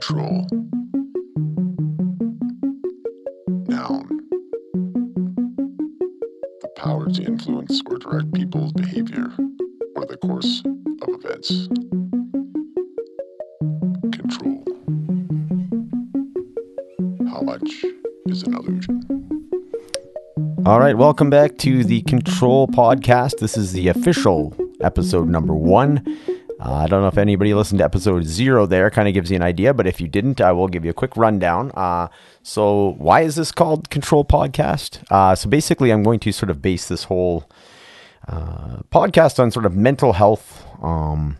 control. Noun. The power to influence or direct people's behavior or the course of events. Control. How much is an illusion? All right, welcome back to the Control Podcast. This is the official episode number one. Uh, I don't know if anybody listened to episode zero there, kind of gives you an idea, but if you didn't, I will give you a quick rundown. Uh, so, why is this called Control Podcast? Uh, so, basically, I'm going to sort of base this whole uh, podcast on sort of mental health, um,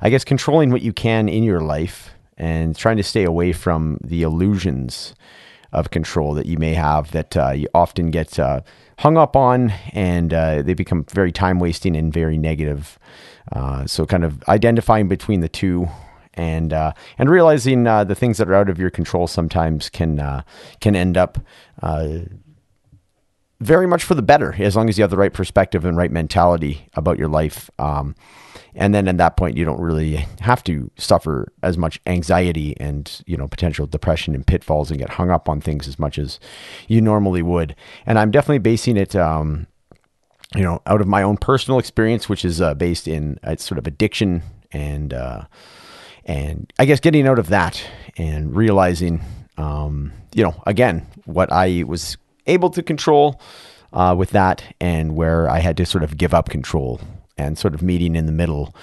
I guess, controlling what you can in your life and trying to stay away from the illusions of control that you may have that uh, you often get uh, hung up on and uh, they become very time wasting and very negative. Uh, so, kind of identifying between the two and uh, and realizing uh, the things that are out of your control sometimes can can end up very much for the better as long as you have the right perspective and right mentality about your life. Um, and then at that point, you don't really have to suffer as much anxiety and you know potential depression and pitfalls and get hung up on things as much as you normally would. And I'm definitely basing it. Um, you know, out of my own personal experience, which is uh, based in uh, sort of addiction and uh, and I guess getting out of that and realizing, um, you know, again, what I was able to control uh, with that, and where I had to sort of give up control and sort of meeting in the middle,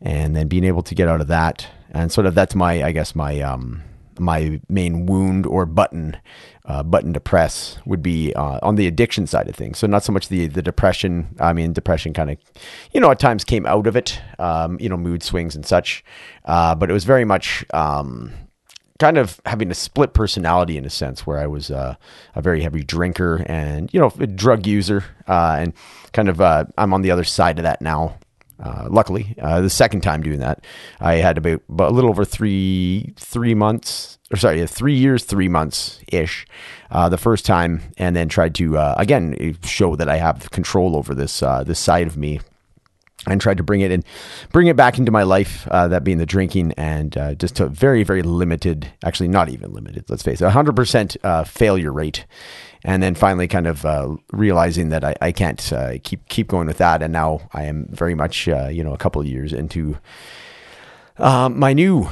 and then being able to get out of that, and sort of that's my, I guess my um, my main wound or button uh, button to press would be uh, on the addiction side of things. So not so much the the depression. I mean, depression kind of, you know, at times came out of it. Um, you know, mood swings and such. Uh, but it was very much um, kind of having a split personality in a sense where I was uh, a very heavy drinker and you know a drug user uh, and kind of uh, I'm on the other side of that now. Uh, luckily, uh, the second time doing that, I had about, about, a little over three three months or sorry three years three months ish uh, the first time, and then tried to again show that I have control over this this side of me and tried to bring it in, bring it back into my life. Uh, that being the drinking, and uh, just a very, very limited, actually not even limited. Let's face it, hundred percent uh, failure rate, and then finally, kind of uh, realizing that I, I can't uh, keep keep going with that, and now I am very much, uh, you know, a couple of years into. my new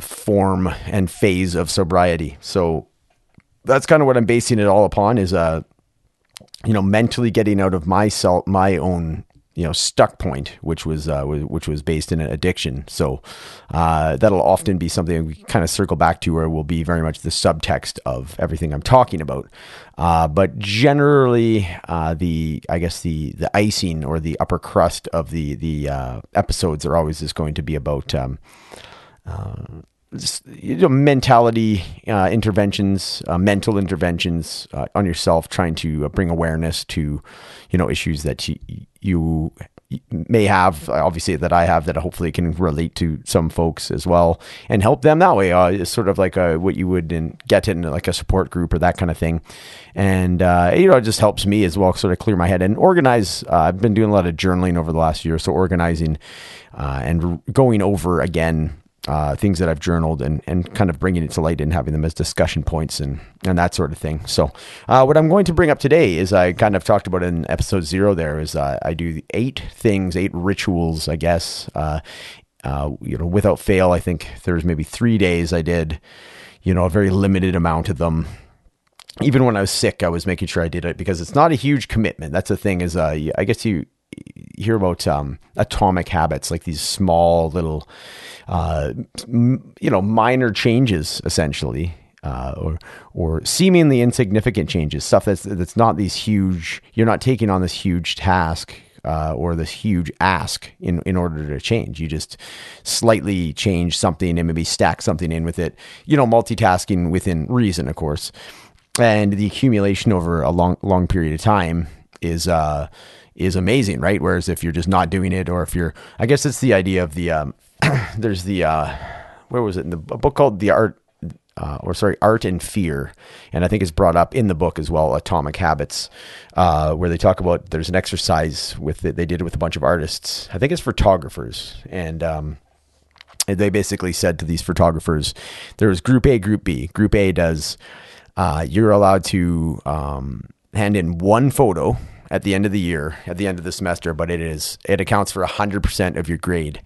form and phase of sobriety. So that's kind of what I'm basing it all upon is, you know, mentally getting out of myself, my own you know stuck point, which was uh, which was based in an addiction. So uh, that'll often be something we kind of circle back to, where will be very much the subtext of everything I'm talking about. Uh, but generally, uh, the I guess the the icing or the upper crust of the the uh, episodes are always just going to be about. Um, uh, you know, mentality uh, interventions, uh, mental interventions uh, on yourself, trying to bring awareness to, you know, issues that you, you may have, obviously that I have, that hopefully can relate to some folks as well, and help them that way. Uh, it's sort of like a, what you would in, get in like a support group or that kind of thing, and uh, you know, it just helps me as well, sort of clear my head and organize. Uh, I've been doing a lot of journaling over the last year, so organizing and going over again uh, things that I've journaled and, and kind of bringing it to light and having them as discussion points and, and that sort of thing. So, uh, what I'm going to bring up today is I kind of talked about in episode zero there is uh, I do eight things, eight rituals, I guess. Uh, uh, you know, without fail, I think there's maybe three days I did, you know, a very limited amount of them even when I was sick, I was making sure I did it because it's not a huge commitment. That's the thing is, uh, I guess you hear about um, atomic habits, like these small little, uh, m- you know, minor changes, essentially, uh, or or seemingly insignificant changes, stuff that's that's not these huge. You're not taking on this huge task. Uh, or this huge ask in, in order to change. You just slightly change something and maybe stack something in with it. You know, multitasking within reason, of course, and the accumulation over a long long period of time is uh, is amazing, right? Whereas if you're just not doing it, or if you're, I guess it's the idea of the, um, there's the, uh, where was it in the book called The Art, uh, or sorry, Art and Fear. And I think it's brought up in the book as well, Atomic Habits, uh, where they talk about there's an exercise with it. They did it with a bunch of artists. I think it's photographers. And, um, they basically said to these photographers, there was Group A, Group B. Group A does uh, you're allowed to um, hand in one photo at the end of the year, at the end of the semester, but it is it accounts for hundred percent of your grade.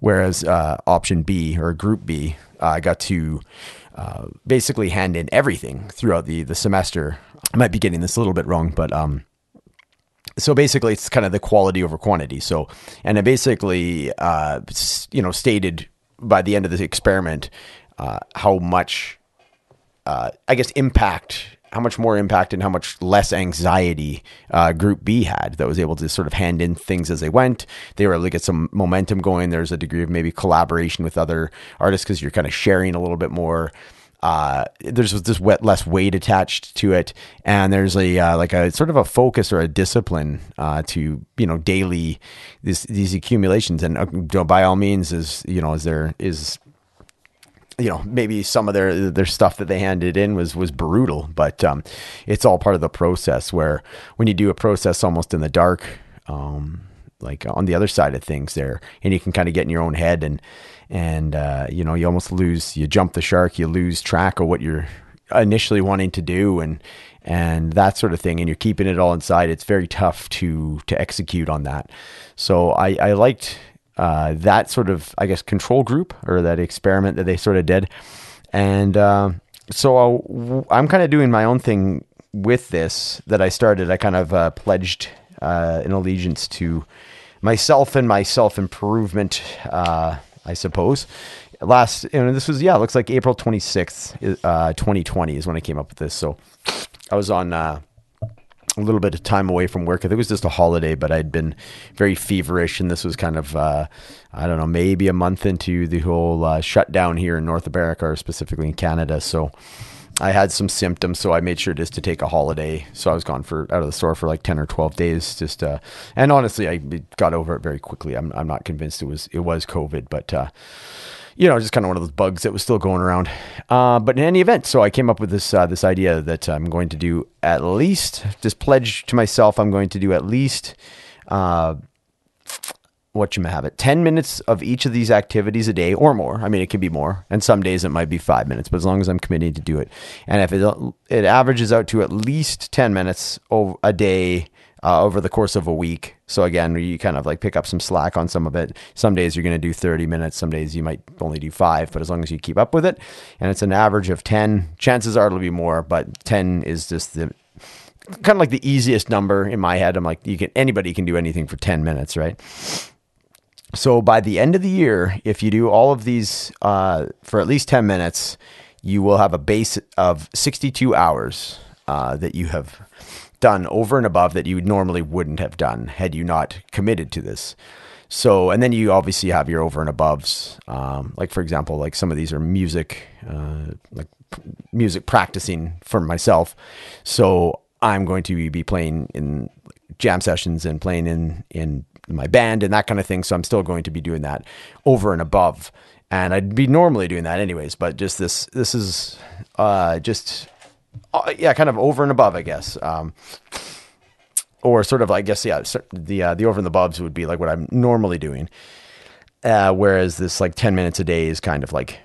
Whereas uh, option B or Group B, I uh, got to uh, basically hand in everything throughout the the semester. I might be getting this a little bit wrong, but um, so basically it's kind of the quality over quantity. So, and it basically, uh, you know, stated by the end of the experiment uh, how much, uh, I guess, impact, how much more impact and how much less anxiety uh, Group B had that was able to sort of hand in things as they went. They were able to get some momentum going. There's a degree of maybe collaboration with other artists because you're kind of sharing a little bit more uh, there's this wet, less weight attached to it, and there's a uh, like a sort of a focus or a discipline uh, to you know daily this, these accumulations. And uh, by all means, is you know is there is you know maybe some of their their stuff that they handed in was was brutal, but um, it's all part of the process. Where when you do a process almost in the dark. Um, like on the other side of things there and you can kind of get in your own head and and uh, you know you almost lose you jump the shark you lose track of what you're initially wanting to do and and that sort of thing and you're keeping it all inside it's very tough to to execute on that so i i liked uh, that sort of i guess control group or that experiment that they sort of did and uh, so i am kind of doing my own thing with this that i started i kind of uh, pledged uh, an allegiance to myself and my self improvement uh, I suppose. Last, know, this was yeah, looks like April twenty sixth, uh, twenty twenty is when I came up with this. So I was on a little bit of time away from work. I think it was just a holiday, but I'd been very feverish, and this was kind of uh, I don't know, maybe a month into the whole uh, shutdown here in North America, or specifically in Canada. So I had some symptoms, so I made sure just to take a holiday. So I was gone for out of the store for like ten or twelve days. Just uh, and honestly, I got over it very quickly. I'm I'm not convinced it was it was COVID, but uh, you know, just kind of one of those bugs that was still going around. Uh, but in any event, so I came up with this uh, this idea that I'm going to do at least just pledge to myself. I'm going to do at least uh, what you have it 10 minutes of each of these activities a day or more. I mean it could be more. And some days it might be five minutes but as long as i'm committing to do it. And if it, it averages out to at least 10 minutes a day uh, over the course of a week. So again you kind of like pick up some slack on some of it. Some days you're going to do 30 minutes. Some days you might only do five but as long as you keep up with it. And it's an average of 10 chances are it'll be more but 10 is just the kind of like the easiest number in my head. I'm like you can anybody can do anything for 10 minutes right so by the end of the year, if you do all of these uh, for at least 10 minutes, you will have a base of 62 hours uh, that you have done over and above that you normally wouldn't have done had you not committed to this. So, and then you obviously have your over and aboves. Um, like, for example, like some of these are music, uh, like music practicing for myself. So I'm going to be playing in jam sessions and playing in, in my band and that kind of thing. So I'm still going to be doing that over and above. And I'd be normally doing that anyways, but just this, this is uh, just, uh, yeah, kind of over and above, I guess. Um, or sort of, I guess, yeah, the uh, the over and the above would be like what I'm normally doing. Uh, whereas this like 10 minutes a day is kind of like,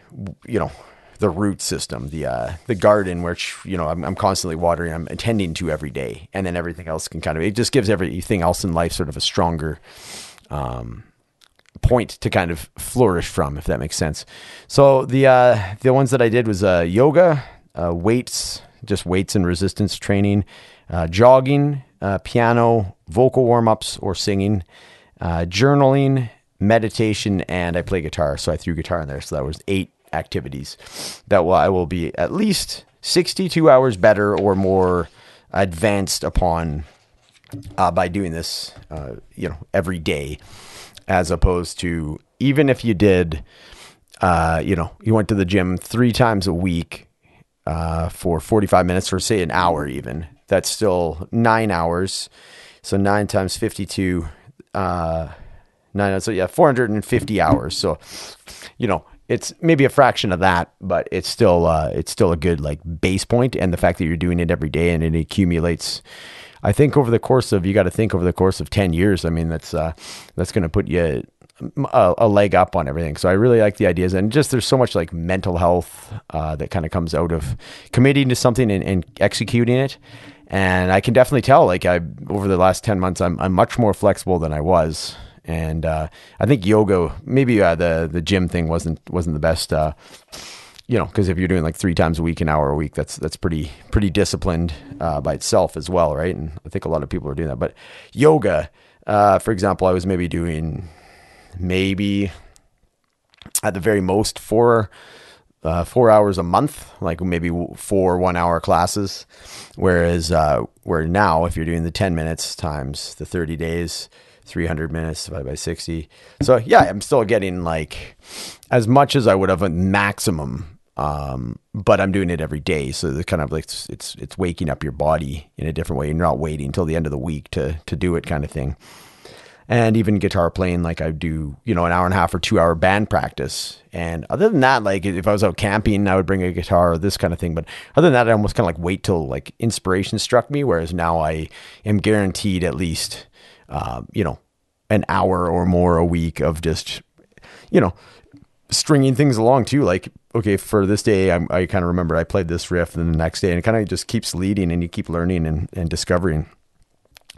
you know, the root system, the uh, the garden, which you know I'm, I'm, constantly watering, I'm attending to every day, and then everything else can kind of it just gives everything else in life sort of a stronger um, point to kind of flourish from, if that makes sense. So the uh, the ones that I did was uh, yoga, uh, weights, just weights and resistance training, uh, jogging, uh, piano, vocal warm ups or singing, journaling, meditation, and I play guitar. So I threw guitar in there. So that was eight activities that will, I will be at least 62 hours better or more advanced upon uh, by doing this, uh, you know, every day, as opposed to even if you did, uh, you know, you went to the gym three times a week uh, for 45 minutes or say an hour even, that's still nine hours. So nine times 52, uh, nine, so yeah, 450 hours. So, you know, it's maybe a fraction of that, but it's still uh, it's still a good like base point, and the fact that you're doing it every day and it accumulates. I think over the course of you got to think over the course of ten years. I mean, that's uh, that's going to put you a, a, leg up on everything. So I really like the ideas, and just there's so much like mental health uh, that kind of comes out of committing to something and, and, executing it. And I can definitely tell, like I over the last ten months, I'm I'm much more flexible than I was. And uh, I think yoga, maybe uh, the the gym thing wasn't wasn't the best. Uh, you know, because if you're doing like three times a week, an hour a week, that's that's pretty pretty disciplined uh, by itself as well, right? And I think a lot of people are doing that. But yoga, uh, for example, I was maybe doing maybe at the very most four uh, four hours a month, like maybe four one hour classes. Whereas uh, where now, if you're doing the ten minutes times the thirty days, three hundred minutes divided by sixty. So yeah, I'm still getting like as much as I would have a maximum. Um, but I'm doing it every day, so the kind of like it's, it's it's waking up your body in a different way. You're not waiting until the end of the week to to do it, kind of thing and even guitar playing like i do you know an hour and a half or two hour band practice and other than that like if i was out camping i would bring a guitar or this kind of thing but other than that i almost kind of like wait till like inspiration struck me whereas now i am guaranteed at least uh, you know an hour or more a week of just you know stringing things along too like okay for this day I'm, i kind of remember i played this riff and the next day and it kind of just keeps leading and you keep learning and, and discovering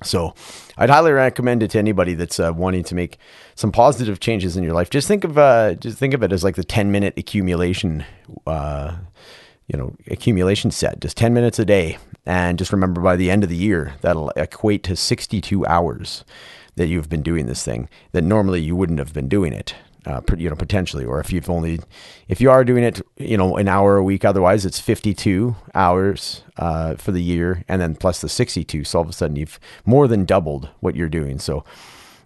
so, I'd highly recommend it to anybody that's uh, wanting to make some positive changes in your life. Just think of uh, just think of it as like the ten minute accumulation, uh, you know, accumulation set. Just ten minutes a day, and just remember by the end of the year that'll equate to sixty two hours that you've been doing this thing that normally you wouldn't have been doing it uh, you know, potentially, or if you've only, if you are doing it, you know, an hour a week, otherwise it's 52 hours uh, for the year, and then plus the 62. So all of a sudden you've more than doubled what you're doing. So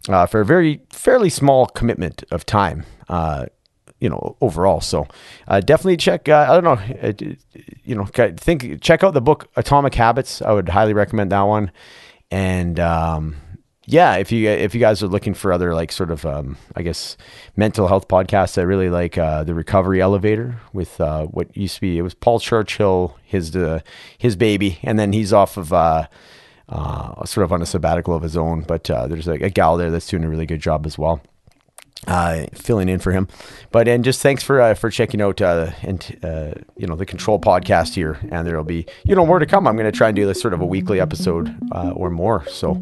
uh, for a very fairly small commitment of time, uh, you know, overall. So uh, definitely check. Uh, I don't know, you know, think check out the book Atomic Habits. I would highly recommend that one, and. Um, yeah, if you if you guys are looking for other like sort of um, I guess mental health podcasts, I really like uh, the Recovery Elevator with uh, what used to be it was Paul Churchill, his uh, his baby, and then he's off of uh, uh, sort of on a sabbatical of his own. But uh, there's a, a gal there that's doing a really good job as well uh, filling in for him. But and just thanks for uh, for checking out uh, and uh, you know the Control podcast here, and there'll be you know more to come. I'm going to try and do this sort of a weekly episode uh, or more. So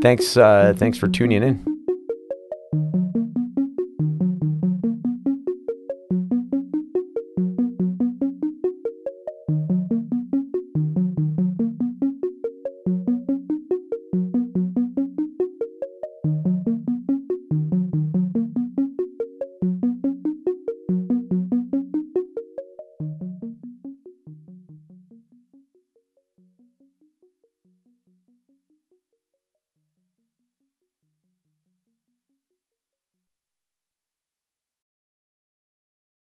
thanks uh, thanks for tuning in.